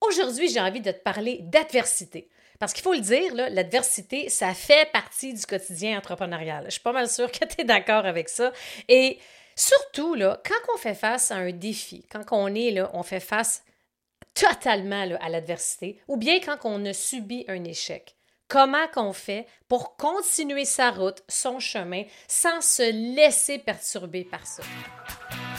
Aujourd'hui, j'ai envie de te parler d'adversité. Parce qu'il faut le dire, l'adversité, ça fait partie du quotidien entrepreneurial. Je suis pas mal sûre que tu es d'accord avec ça. Et surtout, quand on fait face à un défi, quand on est là, on fait face totalement à l'adversité, ou bien quand on a subi un échec. Comment qu'on fait pour continuer sa route, son chemin, sans se laisser perturber par ça?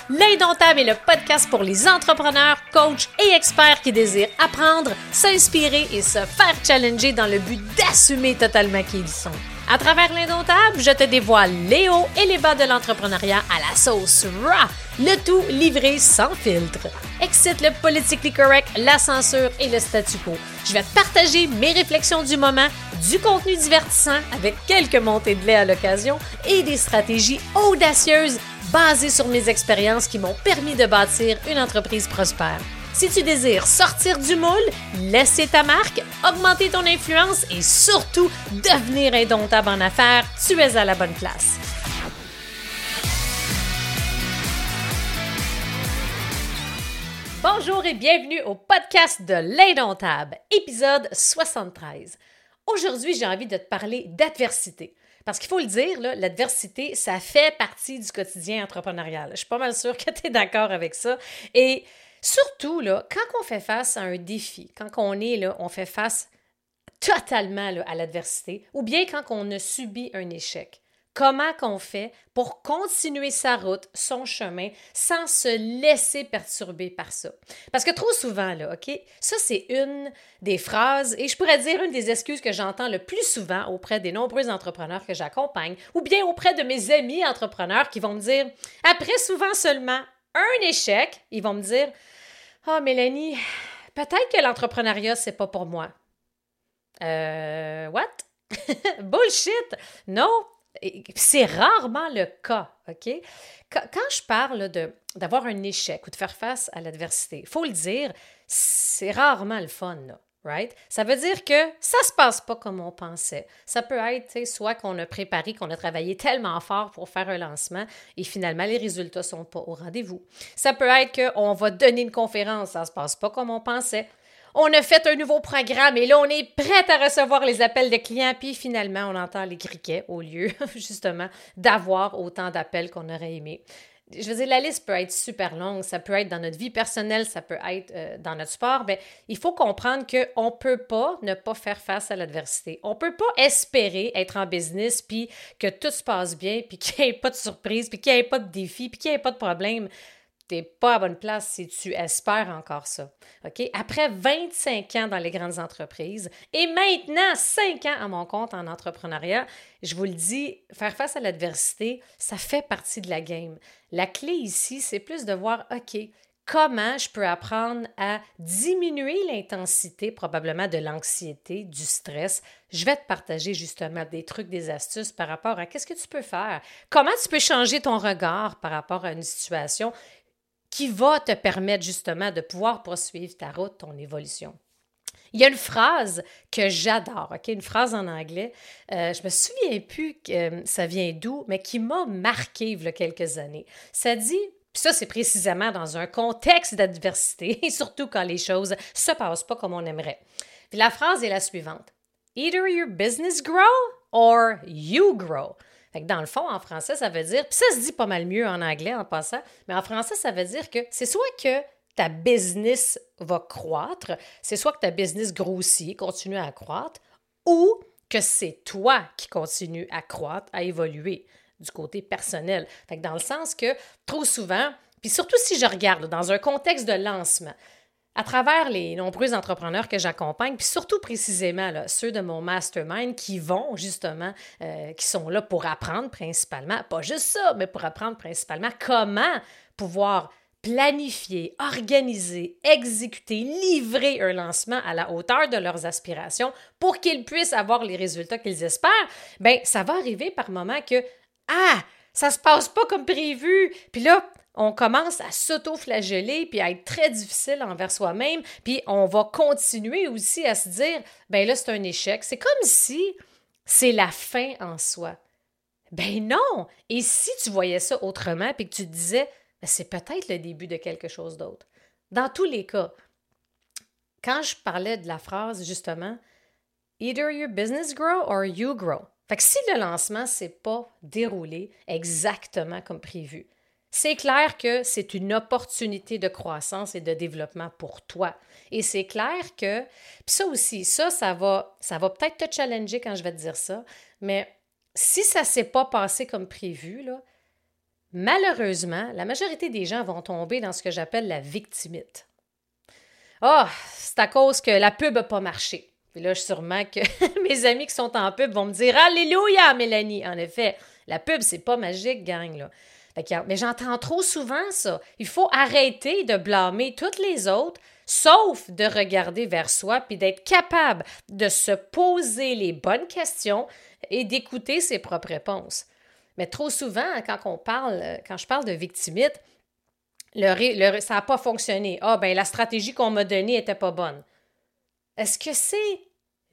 L'Indomptable est le podcast pour les entrepreneurs, coachs et experts qui désirent apprendre, s'inspirer et se faire challenger dans le but d'assumer totalement qui ils sont. À travers l'Indomptable, je te dévoile les hauts et les bas de l'entrepreneuriat à la sauce raw, le tout livré sans filtre. Excite le politically correct, la censure et le statu quo. Je vais partager mes réflexions du moment, du contenu divertissant avec quelques montées de lait à l'occasion et des stratégies audacieuses basé sur mes expériences qui m'ont permis de bâtir une entreprise prospère. Si tu désires sortir du moule, laisser ta marque, augmenter ton influence et surtout devenir indomptable en affaires, tu es à la bonne place. Bonjour et bienvenue au podcast de l'Indomptable, épisode 73. Aujourd'hui, j'ai envie de te parler d'adversité. Parce qu'il faut le dire, l'adversité, ça fait partie du quotidien entrepreneurial. Je suis pas mal sûre que tu es d'accord avec ça. Et surtout, quand on fait face à un défi, quand on est là, on fait face totalement à l'adversité, ou bien quand on a subi un échec comment qu'on fait pour continuer sa route, son chemin, sans se laisser perturber par ça? Parce que trop souvent, là, OK, ça c'est une des phrases, et je pourrais dire une des excuses que j'entends le plus souvent auprès des nombreux entrepreneurs que j'accompagne, ou bien auprès de mes amis entrepreneurs qui vont me dire, après souvent seulement un échec, ils vont me dire, oh Mélanie, peut-être que l'entrepreneuriat, c'est pas pour moi. Euh, what? Bullshit! Non, c'est rarement le cas, OK? Quand je parle d'avoir un échec ou de faire face à l'adversité, il faut le dire, c'est rarement le fun, là. Right? Ça veut dire que ça se passe pas comme on pensait. Ça peut être soit qu'on a préparé, qu'on a travaillé tellement fort pour faire un lancement et finalement les résultats sont pas au rendez-vous. Ça peut être qu'on va donner une conférence, ça se passe pas comme on pensait on a fait un nouveau programme et là, on est prêt à recevoir les appels de clients. Puis finalement, on entend les criquets au lieu, justement, d'avoir autant d'appels qu'on aurait aimé. Je veux dire, la liste peut être super longue. Ça peut être dans notre vie personnelle, ça peut être euh, dans notre sport. Mais il faut comprendre qu'on ne peut pas ne pas faire face à l'adversité. On ne peut pas espérer être en business puis que tout se passe bien, puis qu'il n'y ait pas de surprise, puis qu'il n'y ait pas de défi, puis qu'il n'y ait pas de problème n'es pas à bonne place si tu espères encore ça. Après 25 ans dans les grandes entreprises et maintenant 5 ans à mon compte en entrepreneuriat, je vous le dis, faire face à l'adversité, ça fait partie de la game. La clé ici, c'est plus de voir, OK, comment je peux apprendre à diminuer l'intensité probablement de l'anxiété, du stress. Je vais te partager justement des trucs, des astuces par rapport à qu'est-ce que tu peux faire, comment tu peux changer ton regard par rapport à une situation qui va te permettre justement de pouvoir poursuivre ta route, ton évolution. Il y a une phrase que j'adore, OK? Une phrase en anglais. Euh, je me souviens plus que euh, ça vient d'où, mais qui m'a marqué il y a quelques années. Ça dit, puis ça, c'est précisément dans un contexte d'adversité, surtout quand les choses se passent pas comme on aimerait. La phrase est la suivante. Either your business grow or you grow dans le fond, en français, ça veut dire, puis ça se dit pas mal mieux en anglais en passant, mais en français, ça veut dire que c'est soit que ta business va croître, c'est soit que ta business grossit, continue à croître, ou que c'est toi qui continue à croître, à évoluer du côté personnel. Fait dans le sens que trop souvent, puis surtout si je regarde dans un contexte de lancement, à travers les nombreux entrepreneurs que j'accompagne, puis surtout précisément ceux de mon mastermind qui vont justement, euh, qui sont là pour apprendre principalement, pas juste ça, mais pour apprendre principalement comment pouvoir planifier, organiser, exécuter, livrer un lancement à la hauteur de leurs aspirations pour qu'ils puissent avoir les résultats qu'ils espèrent, ben ça va arriver par moment que ah, ça se passe pas comme prévu. Puis là, on commence à s'auto-flageller puis à être très difficile envers soi-même, puis on va continuer aussi à se dire ben là c'est un échec. C'est comme si c'est la fin en soi. Ben non. Et si tu voyais ça autrement puis que tu te disais ben, c'est peut-être le début de quelque chose d'autre. Dans tous les cas, quand je parlais de la phrase, justement, Either your business grow or you grow. Fait que si le lancement s'est pas déroulé exactement comme prévu, c'est clair que c'est une opportunité de croissance et de développement pour toi. Et c'est clair que, ça aussi, ça, ça va, ça va peut-être te challenger quand je vais te dire ça, mais si ça ne s'est pas passé comme prévu, malheureusement, la majorité des gens vont tomber dans ce que j'appelle la victimite. Ah, c'est à cause que la pub n'a pas marché. Puis là, sûrement que mes amis qui sont en pub vont me dire Alléluia, Mélanie. En effet, la pub, c'est pas magique, gang. Là. Mais j'entends trop souvent ça. Il faut arrêter de blâmer toutes les autres, sauf de regarder vers soi puis d'être capable de se poser les bonnes questions et d'écouter ses propres réponses. Mais trop souvent, quand on parle, quand je parle de victimite, ça n'a pas fonctionné. Ah, ben la stratégie qu'on m'a donnée n'était pas bonne. Est-ce que c'est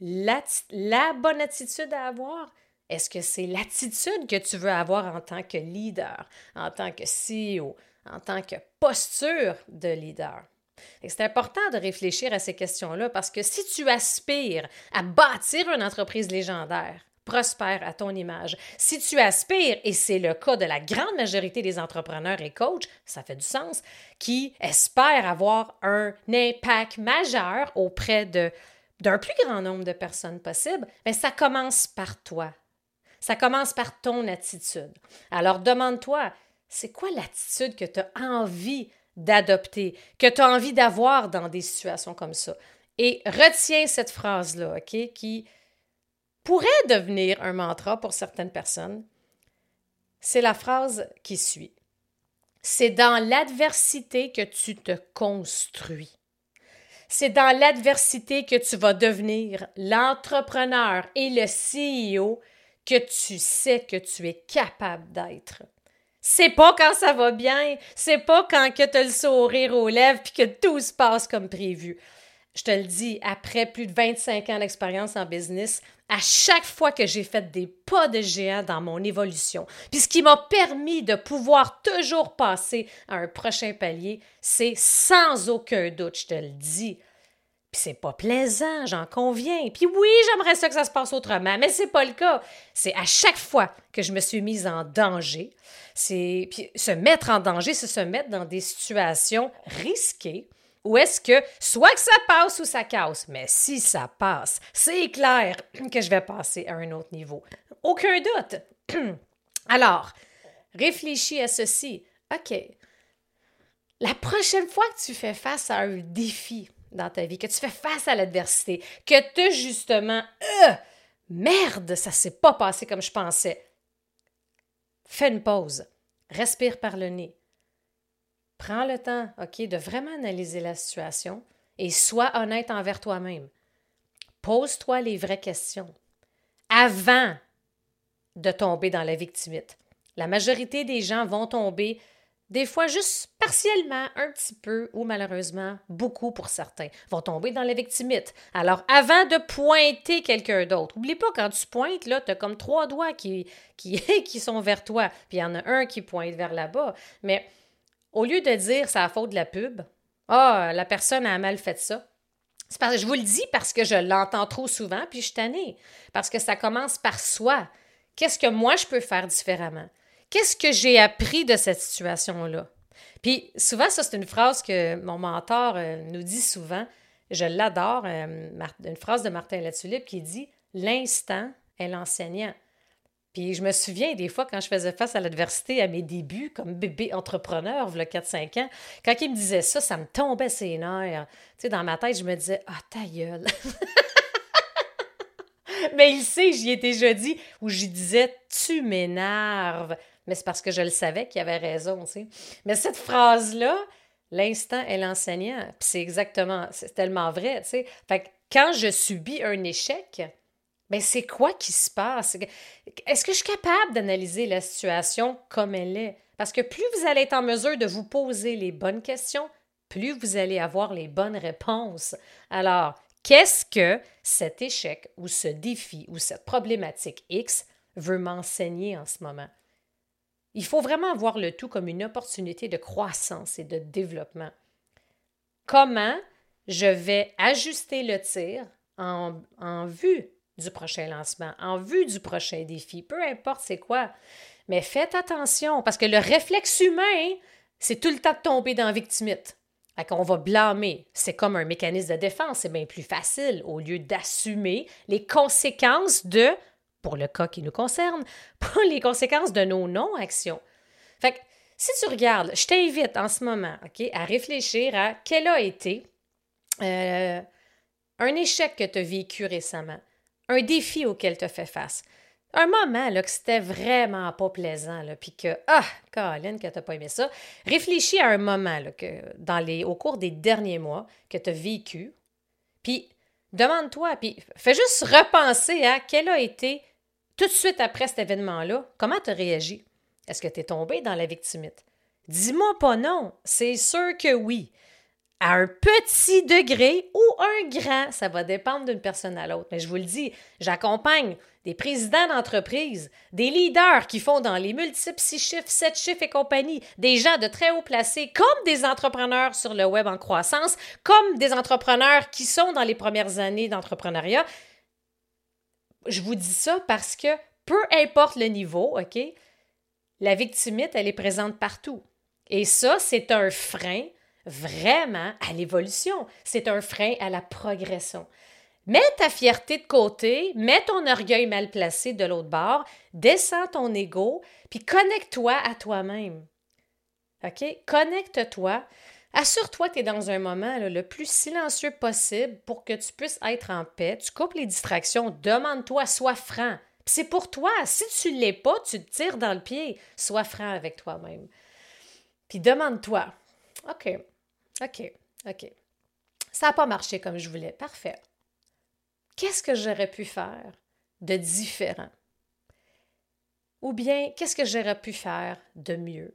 la, bonne attitude à avoir? Est-ce que c'est l'attitude que tu veux avoir en tant que leader, en tant que CEO, en tant que posture de leader? C'est important de réfléchir à ces questions-là parce que si tu aspires à bâtir une entreprise légendaire, prospère à ton image. Si tu aspires, et c'est le cas de la grande majorité des entrepreneurs et coachs, ça fait du sens, qui espèrent avoir un impact majeur auprès d'un plus grand nombre de personnes possible, mais ça commence par toi. Ça commence par ton attitude. Alors demande-toi, c'est quoi l'attitude que tu as envie d'adopter, que tu as envie d'avoir dans des situations comme ça? Et retiens cette phrase-là, OK, qui pourrait devenir un mantra pour certaines personnes, c'est la phrase qui suit. C'est dans l'adversité que tu te construis. C'est dans l'adversité que tu vas devenir l'entrepreneur et le CEO que tu sais que tu es capable d'être. C'est pas quand ça va bien, c'est pas quand que tu le sourire aux lèvres puis que tout se passe comme prévu je te le dis, après plus de 25 ans d'expérience en business, à chaque fois que j'ai fait des pas de géant dans mon évolution, puis ce qui m'a permis de pouvoir toujours passer à un prochain palier, c'est sans aucun doute, je te le dis. Puis c'est pas plaisant, j'en conviens. Puis oui, j'aimerais ça que ça se passe autrement, mais c'est pas le cas. C'est à chaque fois que je me suis mise en danger. C'est puis se mettre en danger, c'est se mettre dans des situations risquées ou est-ce que soit que ça passe ou ça casse? Mais si ça passe, c'est clair que je vais passer à un autre niveau. Aucun doute. Alors, réfléchis à ceci. OK. La prochaine fois que tu fais face à un défi dans ta vie, que tu fais face à l'adversité, que tu justement, euh, merde, ça s'est pas passé comme je pensais. Fais une pause. Respire par le nez. Prends le temps, OK, de vraiment analyser la situation et sois honnête envers toi-même. Pose-toi les vraies questions avant de tomber dans la victimite. La majorité des gens vont tomber des fois juste partiellement, un petit peu, ou malheureusement beaucoup pour certains, vont tomber dans la victimite. Alors, avant de pointer quelqu'un d'autre, oublie pas, quand tu pointes, là, tu as comme trois doigts qui, sont vers toi, puis il y en a un qui pointe vers là-bas. Mais au lieu de dire c'est la faute de la pub, ah, la personne a mal fait ça. C'est parce que je vous le dis parce que je l'entends trop souvent, puis je suis tannée. Parce que ça commence par soi. Qu'est-ce que moi je peux faire différemment? Qu'est-ce que j'ai appris de cette situation-là? Puis souvent, ça, c'est une phrase que mon mentor euh, nous dit souvent. Je l'adore, euh, une phrase de Martin Latulippe qui dit L'instant est l'enseignant. Puis je me souviens des fois quand je faisais face à l'adversité à mes débuts comme bébé entrepreneur, il 4-5 ans, quand il me disait ça, ça me tombait ses nerfs. Tu sais, dans ma tête, je me disais Ah, ta gueule! Mais il sait, j'y étais jeudi où j'y disais Tu m'énerves. Mais c'est parce que je le savais qu'il avait raison, tu sais. Mais cette phrase-là, l'instant est l'enseignant. Puis c'est exactement, c'est tellement vrai, tu sais. Fait que quand je subis un échec, ben, c'est quoi qui se passe? Est-ce que je suis capable d'analyser la situation comme elle est? Parce que plus vous allez être en mesure de vous poser les bonnes questions, plus vous allez avoir les bonnes réponses. Alors, qu'est-ce que cet échec ou ce défi ou cette problématique X veut m'enseigner en ce moment? Il faut vraiment voir le tout comme une opportunité de croissance et de développement. Comment je vais ajuster le tir en, vue du prochain lancement, en vue du prochain défi, peu importe c'est quoi. Mais faites attention, parce que le réflexe humain, c'est tout le temps de tomber dans victimite. qu'on va blâmer. C'est comme un mécanisme de défense, c'est bien plus facile au lieu d'assumer les conséquences de, pour le cas qui nous concerne, pour les conséquences de nos non-actions. Fait que si tu regardes, je t'invite en ce moment, OK, à réfléchir à quel a été euh, un échec que tu as vécu récemment, un défi auquel tu as fait face un moment là, que c'était vraiment pas plaisant, puis que, ah, Caroline, que t'as pas aimé ça, réfléchis à un moment là, que, dans les, au cours des derniers mois que tu as vécu, puis demande-toi, puis fais juste repenser à quel a été, tout de suite après cet événement-là, comment tu as réagi? Est-ce que tu es tombé dans la victimite? Dis-moi pas non, c'est sûr que oui à un petit degré ou un grand. Ça va dépendre d'une personne à l'autre. Mais je vous le dis, j'accompagne des présidents d'entreprise, des leaders qui font dans les multiples six chiffres, sept chiffres et compagnie, des gens de très haut placés, comme des entrepreneurs sur le web en croissance, comme des entrepreneurs qui sont dans les premières années d'entrepreneuriat. Je vous dis ça parce que peu importe le niveau, OK, la victimite, elle est présente partout. Et ça, c'est un frein vraiment à l'évolution. C'est un frein à la progression. Mets ta fierté de côté, mets ton orgueil mal placé de l'autre bord, descends ton ego, puis connecte-toi à toi-même. OK? Connecte-toi. Assure-toi que tu es dans un moment le plus silencieux possible pour que tu puisses être en paix. Tu coupes les distractions. Demande-toi, sois franc. C'est pour toi. Si tu ne l'es pas, tu te tires dans le pied. Sois franc avec toi-même. Puis demande-toi, OK, OK, OK. Ça n'a pas marché comme je voulais. Parfait. Qu'est-ce que j'aurais pu faire de différent? Ou bien, qu'est-ce que j'aurais pu faire de mieux?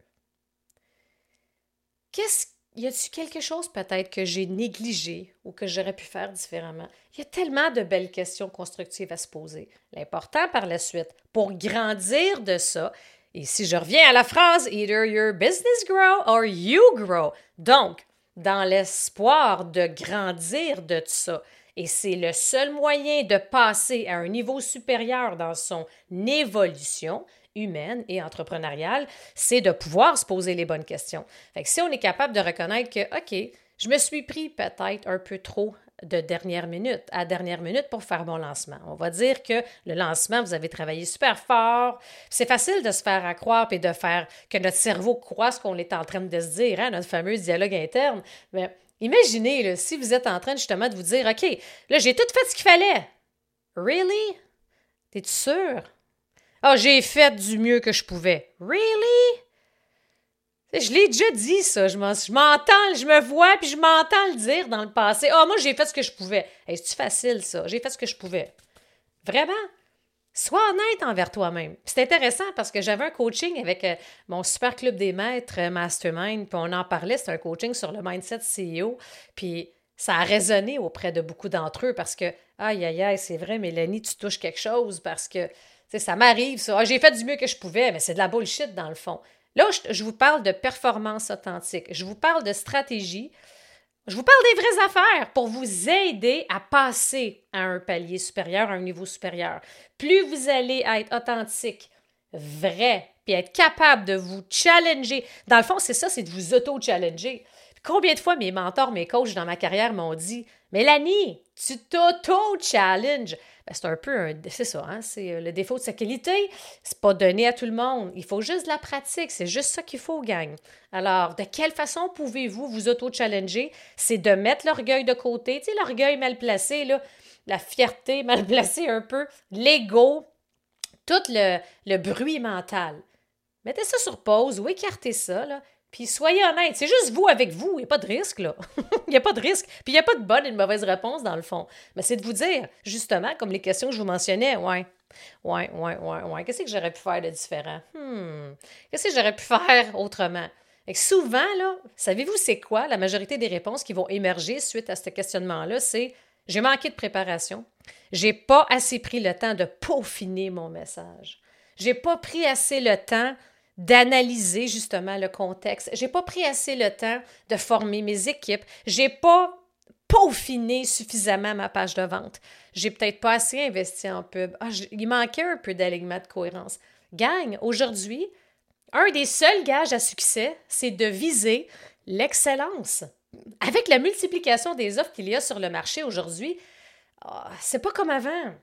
Qu'est-ce y a-t-il quelque chose peut-être que j'ai négligé ou que j'aurais pu faire différemment? Il y a tellement de belles questions constructives à se poser. L'important par la suite, pour grandir de ça, et si je reviens à la phrase Either your business grow or you grow. Donc, dans l'espoir de grandir de ça. Et c'est le seul moyen de passer à un niveau supérieur dans son évolution humaine et entrepreneuriale, c'est de pouvoir se poser les bonnes questions. Si on est capable de reconnaître que, OK, je me suis pris peut-être un peu trop de dernière minute, à dernière minute pour faire mon lancement. On va dire que le lancement, vous avez travaillé super fort. C'est facile de se faire accroire et de faire que notre cerveau croit ce qu'on est en train de se dire, hein, notre fameux dialogue interne. Mais imaginez, si vous êtes en train justement de vous dire, OK, là, j'ai tout fait ce qu'il fallait. Really? T'es-tu sûr? Ah, oh, j'ai fait du mieux que je pouvais. Really? Je l'ai déjà dit, ça. Je m'entends, je me vois, puis je m'entends le dire dans le passé. Ah, moi, j'ai fait ce que je pouvais. C'est-tu facile, ça? J'ai fait ce que je pouvais. Vraiment? Sois honnête envers toi-même. C'est intéressant parce que j'avais un coaching avec euh, mon super club des maîtres euh, Mastermind, puis on en parlait, c'est un coaching sur le mindset CEO, puis ça a résonné auprès de beaucoup d'entre eux parce que, aïe, aïe, aïe, c'est vrai, Mélanie, tu touches quelque chose parce que, ça m'arrive, ça. Ah, j'ai fait du mieux que je pouvais, mais c'est de la bullshit dans le fond. Là, je, vous parle de performance authentique. Je vous parle de stratégie. Je vous parle des vraies affaires pour vous aider à passer à un palier supérieur, à un niveau supérieur. Plus vous allez être authentique, vrai, puis être capable de vous challenger. Dans le fond, c'est ça, c'est de vous auto-challenger. Combien de fois mes mentors, mes coachs dans ma carrière m'ont dit Mélanie, tu t'auto-challenges. Ben, c'est un peu un. C'est ça, hein? c'est euh, le défaut de sa qualité. C'est pas donné à tout le monde. Il faut juste de la pratique. C'est juste ça qu'il faut, gang. Alors, de quelle façon pouvez-vous vous auto-challenger? C'est de mettre l'orgueil de côté. Tu sais, l'orgueil mal placé, là, la fierté mal placée un peu, l'ego, tout le, le bruit mental. Mettez ça sur pause ou écartez ça, là, puis soyez honnête, c'est juste vous avec vous, il n'y a pas de risque, là. Il n'y a pas de risque. Puis il n'y a pas de bonne et de mauvaise réponse, dans le fond. Mais c'est de vous dire, justement, comme les questions que je vous mentionnais, ouais, ouais, ouais, ouais, ouais, qu'est-ce que j'aurais pu faire de différent? Hmm, qu'est-ce que j'aurais pu faire autrement? Et souvent, là, savez-vous c'est quoi la majorité des réponses qui vont émerger suite à ce questionnement-là? C'est j'ai manqué de préparation. J'ai pas assez pris le temps de peaufiner mon message. J'ai pas pris assez le temps d'analyser justement le contexte. J'ai pas pris assez le temps de former mes équipes. J'ai pas peaufiner suffisamment ma page de vente. J'ai peut-être pas assez investi en pub. Ah, il manquait un peu d'alignement de cohérence. Gagne, aujourd'hui, un des seuls gages à succès, c'est de viser l'excellence. Avec la multiplication des offres qu'il y a sur le marché aujourd'hui, ah, c'est pas comme avant.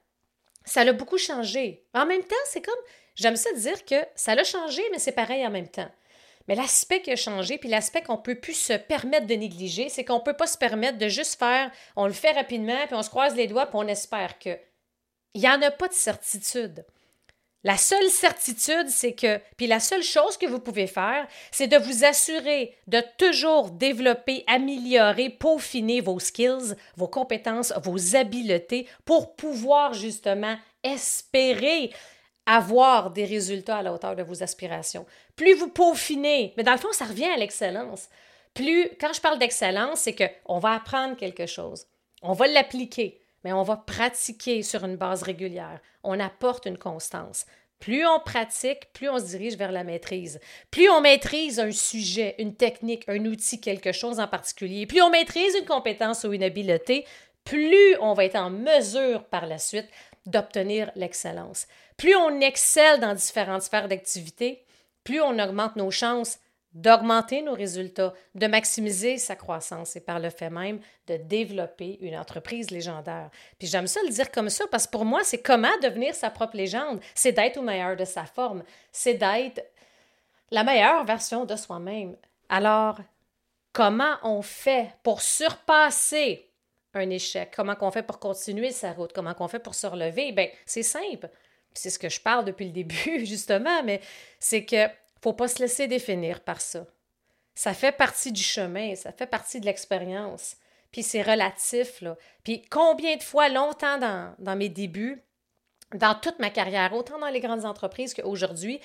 Ça a beaucoup changé. En même temps, c'est comme, j'aime ça dire que ça l'a changé, mais c'est pareil en même temps. Mais l'aspect qui a changé, puis l'aspect qu'on peut plus se permettre de négliger, c'est qu'on peut pas se permettre de juste faire, on le fait rapidement, puis on se croise les doigts, puis on espère que. Il n'y en a pas de certitude. La seule certitude, c'est que, puis la seule chose que vous pouvez faire, c'est de vous assurer de toujours développer, améliorer, peaufiner vos skills, vos compétences, vos habiletés pour pouvoir justement espérer avoir des résultats à la hauteur de vos aspirations. Plus vous peaufinez, mais dans le fond, ça revient à l'excellence. Plus, quand je parle d'excellence, c'est qu'on va apprendre quelque chose, on va l'appliquer, mais on va pratiquer sur une base régulière. On apporte une constance. Plus on pratique, plus on se dirige vers la maîtrise. Plus on maîtrise un sujet, une technique, un outil, quelque chose en particulier, plus on maîtrise une compétence ou une habileté, plus on va être en mesure par la suite d'obtenir l'excellence. Plus on excelle dans différentes sphères d'activité, plus on augmente nos chances d'augmenter nos résultats, de maximiser sa croissance et par le fait même de développer une entreprise légendaire. Puis j'aime ça le dire comme ça parce que pour moi, c'est comment devenir sa propre légende. C'est d'être au meilleur de sa forme. C'est d'être la meilleure version de soi-même. Alors, comment on fait pour surpasser un échec? Comment on fait pour continuer sa route? Comment on fait pour se relever? Bien, c'est simple. C'est ce que je parle depuis le début, justement, mais c'est que faut pas se laisser définir par ça. Ça fait partie du chemin, ça fait partie de l'expérience. Puis c'est relatif, là. Puis combien de fois, longtemps dans, dans mes débuts, dans toute ma carrière, autant dans les grandes entreprises qu'aujourd'hui,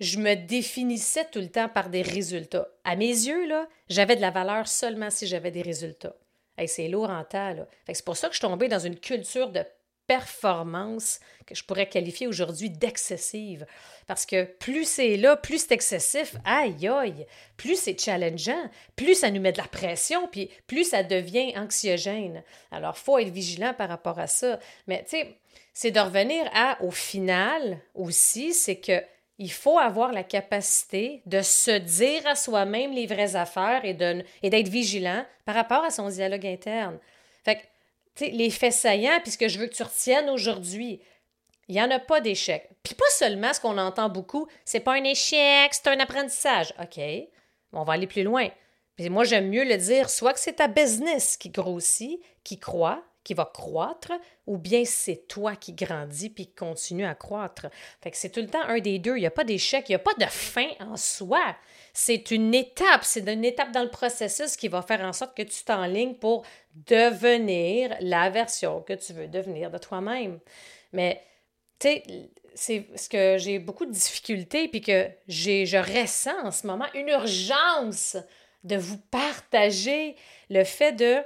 je me définissais tout le temps par des résultats. À mes yeux, là, j'avais de la valeur seulement si j'avais des résultats. C'est lourd en c'est pour ça que je suis tombée dans une culture de performance que je pourrais qualifier aujourd'hui d'excessive. Parce que plus c'est là, plus c'est excessif, aïe aïe, plus c'est challengeant, plus ça nous met de la pression, puis plus ça devient anxiogène. Alors, il faut être vigilant par rapport à ça. Mais tu sais, c'est de revenir à, au final aussi, c'est que il faut avoir la capacité de se dire à soi-même les vraies affaires et d'être vigilant par rapport à son dialogue interne. Fait que les faits saillants, puis ce que je veux que tu retiennes aujourd'hui, il n'y en a pas d'échec. Puis pas seulement ce qu'on entend beaucoup, c'est pas un échec, c'est un apprentissage. OK, on va aller plus loin. Mais moi, j'aime mieux le dire, soit que c'est ta business qui grossit, qui croît, va croître, ou bien c'est toi qui grandis puis qui continue à croître. Fait que c'est tout le temps un des deux. Il n'y a pas d'échec, il n'y a pas de fin en soi. C'est une étape, c'est une étape dans le processus qui va faire en sorte que tu t'enlignes pour devenir la version que tu veux devenir de toi-même. Mais, tu sais, c'est ce que j'ai beaucoup de difficultés, puis que j'ai, je ressens en ce moment une urgence de vous partager le fait de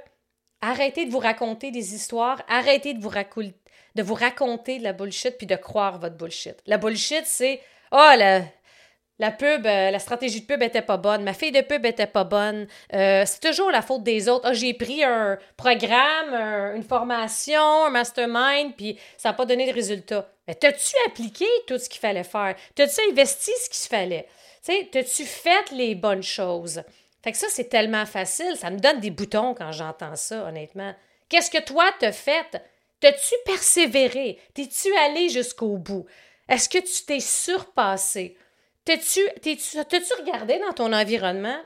arrêter de vous raconter des histoires, arrêter de vous, raconter de la bullshit, puis de croire votre bullshit. La bullshit, c'est Oh, la, la pub, euh, la stratégie de pub était pas bonne, ma fille de pub était pas bonne. Euh, c'est toujours la faute des autres. Ah, j'ai pris un programme, une formation, un mastermind, puis ça n'a pas donné de résultat. Mais t'as-tu appliqué tout ce qu'il fallait faire? T'as-tu investi ce qu'il fallait? T'as-tu fait les bonnes choses? Fait que ça, c'est tellement facile. Ça me donne des boutons quand j'entends ça, honnêtement. Qu'est-ce que toi t'as fait? T'as-tu persévéré? T'es-tu allé jusqu'au bout? Est-ce que tu t'es surpassé? T'as-tu regardé dans ton environnement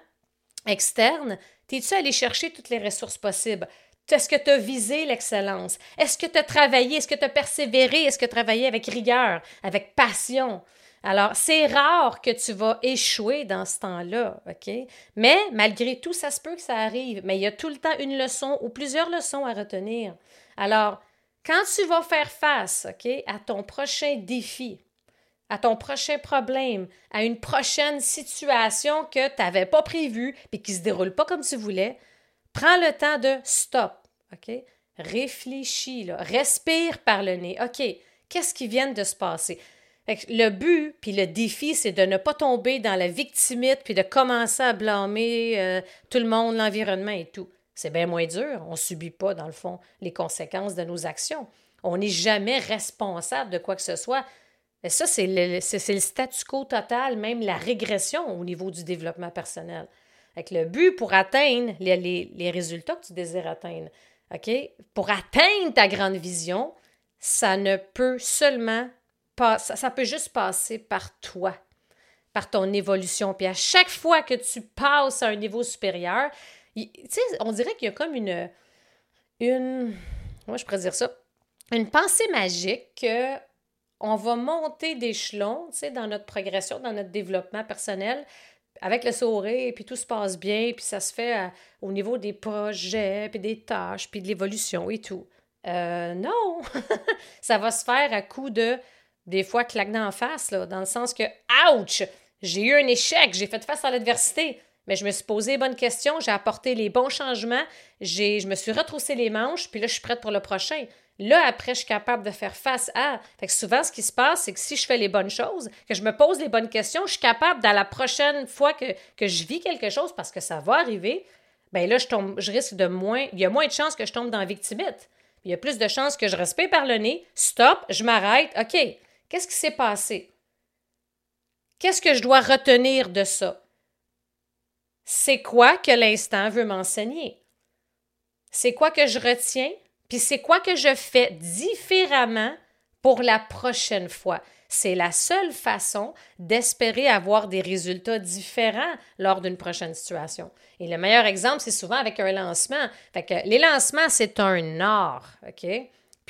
externe? T'es-tu allé chercher toutes les ressources possibles? Est-ce que tu as visé l'excellence? Est-ce que tu as travaillé? Est-ce que tu as persévéré? Est-ce que tu as travaillé avec rigueur, avec passion? Alors, c'est rare que tu vas échouer dans ce temps-là, OK? Mais malgré tout, ça se peut que ça arrive. Mais il y a tout le temps une leçon ou plusieurs leçons à retenir. Alors, quand tu vas faire face, OK, à ton prochain défi, à ton prochain problème, à une prochaine situation que tu n'avais pas prévue et qui ne se déroule pas comme tu voulais, prends le temps de stop. OK? Réfléchis, respire par le nez. OK, qu'est-ce qui vient de se passer? Le but puis le défi, c'est de ne pas tomber dans la victimite puis de commencer à blâmer euh, tout le monde, l'environnement et tout. C'est bien moins dur. On ne subit pas, dans le fond, les conséquences de nos actions. On n'est jamais responsable de quoi que ce soit. Ça, c'est le, le, statu quo total, même la régression au niveau du développement personnel. Avec le but pour atteindre les, résultats que tu désires atteindre. Pour atteindre ta grande vision, ça ne peut seulement ça, peut juste passer par toi, par ton évolution. Puis à chaque fois que tu passes à un niveau supérieur, sais, on dirait qu'il y a comme une, une, moi je pourrais dire ça, une pensée magique que on va monter d'échelon, tu sais, dans notre progression, dans notre développement personnel, avec le sourire, puis tout se passe bien, puis ça se fait euh, au niveau des projets, puis des tâches, puis de l'évolution et tout. Euh, non! ça va se faire à coup de, des fois, claque d'en face, là, dans le sens que, ouch! J'ai eu un échec, j'ai fait face à l'adversité mais je me suis posé les bonnes questions, j'ai apporté les bons changements, je me suis retroussé les manches, puis là, je suis prête pour le prochain. Là, après, je suis capable de faire face à. Fait que souvent, ce qui se passe, c'est que si je fais les bonnes choses, que je me pose les bonnes questions, je suis capable, dans la prochaine fois que, que je vis quelque chose, parce que ça va arriver, ben là, je tombe, je risque de moins. Il y a moins de chances que je tombe dans victimite. Il y a plus de chances que je respire par le nez, stop, je m'arrête, OK, qu'est-ce qui s'est passé? Qu'est-ce que je dois retenir de ça? c'est quoi que l'instant veut m'enseigner? C'est quoi que je retiens? Puis c'est quoi que je fais différemment pour la prochaine fois? C'est la seule façon d'espérer avoir des résultats différents lors d'une prochaine situation. Et le meilleur exemple, c'est souvent avec un lancement. Fait que les lancements, c'est un art, OK?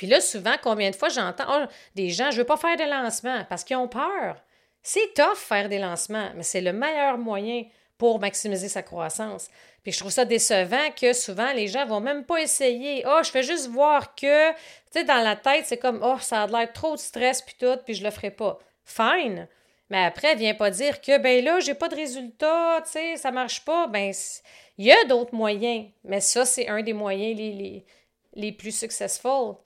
Puis là, souvent, combien de fois j'entends oh, des gens, je ne veux pas faire de lancement parce qu'ils ont peur. C'est tough faire des lancements, mais c'est le meilleur moyen pour maximiser sa croissance. Puis je trouve ça décevant que souvent les gens vont même pas essayer. Oh, je fais juste voir que, tu sais, dans la tête, c'est comme, oh, ça a l'air trop de stress, puis tout, puis je le ferai pas. Fine. Mais après, viens pas dire que, ben là, j'ai pas de résultat, tu sais, ça marche pas. Ben, il y a d'autres moyens. Mais ça, c'est un des moyens les, les, les plus successful.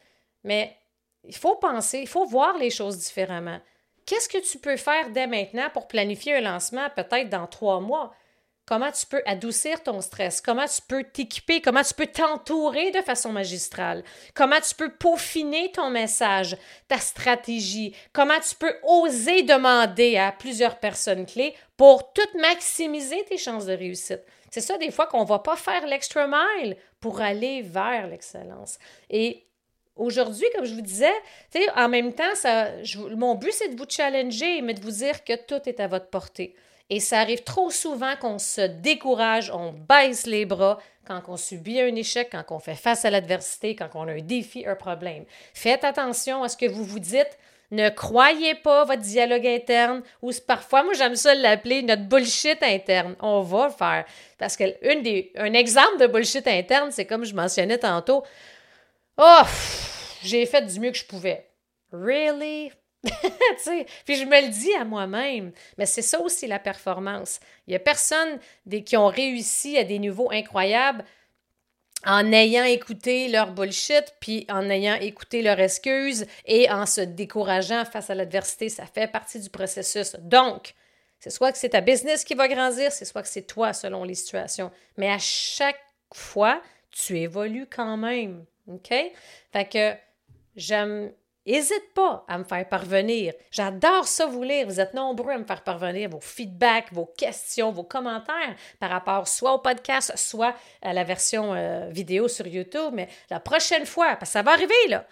Mais il faut penser, il faut voir les choses différemment. Qu'est-ce que tu peux faire dès maintenant pour planifier un lancement peut-être dans trois mois? comment tu peux adoucir ton stress, comment tu peux t'équiper, comment tu peux t'entourer de façon magistrale, comment tu peux peaufiner ton message, ta stratégie, comment tu peux oser demander à plusieurs personnes clés pour tout maximiser tes chances de réussite? C'est ça des fois qu'on ne va pas faire l'extra mile pour aller vers l'excellence. Et Aujourd'hui, comme je vous disais, en même temps, mon but, c'est de vous challenger, mais de vous dire que tout est à votre portée. Et ça arrive trop souvent qu'on se décourage, on baisse les bras quand on subit un échec, quand on fait face à l'adversité, quand on a un défi, un problème. Faites attention à ce que vous vous dites. Ne croyez pas votre dialogue interne ou parfois, moi j'aime ça l'appeler notre bullshit interne. On va le faire. Parce que un exemple de bullshit interne, c'est comme je mentionnais tantôt. Oh, j'ai fait du mieux que je pouvais. Really? puis je me le dis à moi-même. Mais c'est ça aussi la performance. Il n'y a personne des, qui ont réussi à des niveaux incroyables en ayant écouté leur bullshit, puis en ayant écouté leur excuse et en se décourageant face à l'adversité. Ça fait partie du processus. Donc, c'est soit que c'est ta business qui va grandir, c'est soit que c'est toi selon les situations. Mais à chaque fois, tu évolues quand même. OK? Fait que j'aime N'hésite pas à me faire parvenir. J'adore ça vous lire. Vous êtes nombreux à me faire parvenir vos feedbacks, vos questions, vos commentaires par rapport soit au podcast, soit à la version euh, vidéo sur YouTube. Mais la prochaine fois, parce que ça va arriver, là,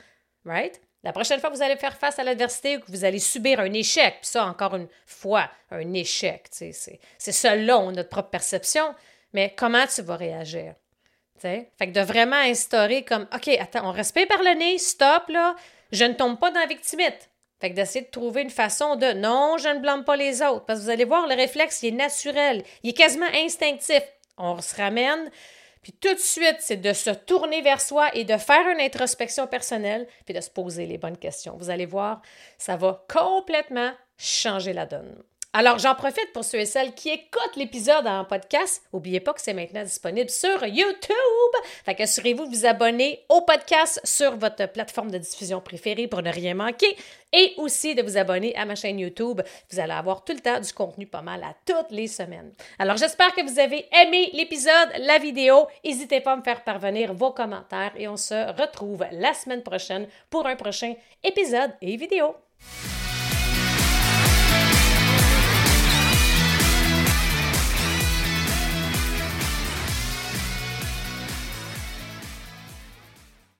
right? La prochaine fois que vous allez faire face à l'adversité ou que vous allez subir un échec, puis ça, encore une fois, un échec, c'est selon notre propre perception, mais comment tu vas réagir? Fait que de vraiment instaurer comme, OK, attends, on respire par le nez, stop, là, je ne tombe pas dans la victimite. Fait que d'essayer de trouver une façon de non, je ne blâme pas les autres. Parce que vous allez voir, le réflexe, il est naturel. Il est quasiment instinctif. On se ramène. Puis tout de suite, c'est de se tourner vers soi et de faire une introspection personnelle, puis de se poser les bonnes questions. Vous allez voir, ça va complètement changer la donne. Alors, j'en profite pour ceux et celles qui écoutent l'épisode en podcast. N'oubliez pas que c'est maintenant disponible sur YouTube. Fait qu'assurez-vous de vous abonner au podcast sur votre plateforme de diffusion préférée pour ne rien manquer et aussi de vous abonner à ma chaîne YouTube. Vous allez avoir tout le temps du contenu pas mal à toutes les semaines. Alors, j'espère que vous avez aimé l'épisode, la vidéo. N'hésitez pas à me faire parvenir vos commentaires et on se retrouve la semaine prochaine pour un prochain épisode et vidéo.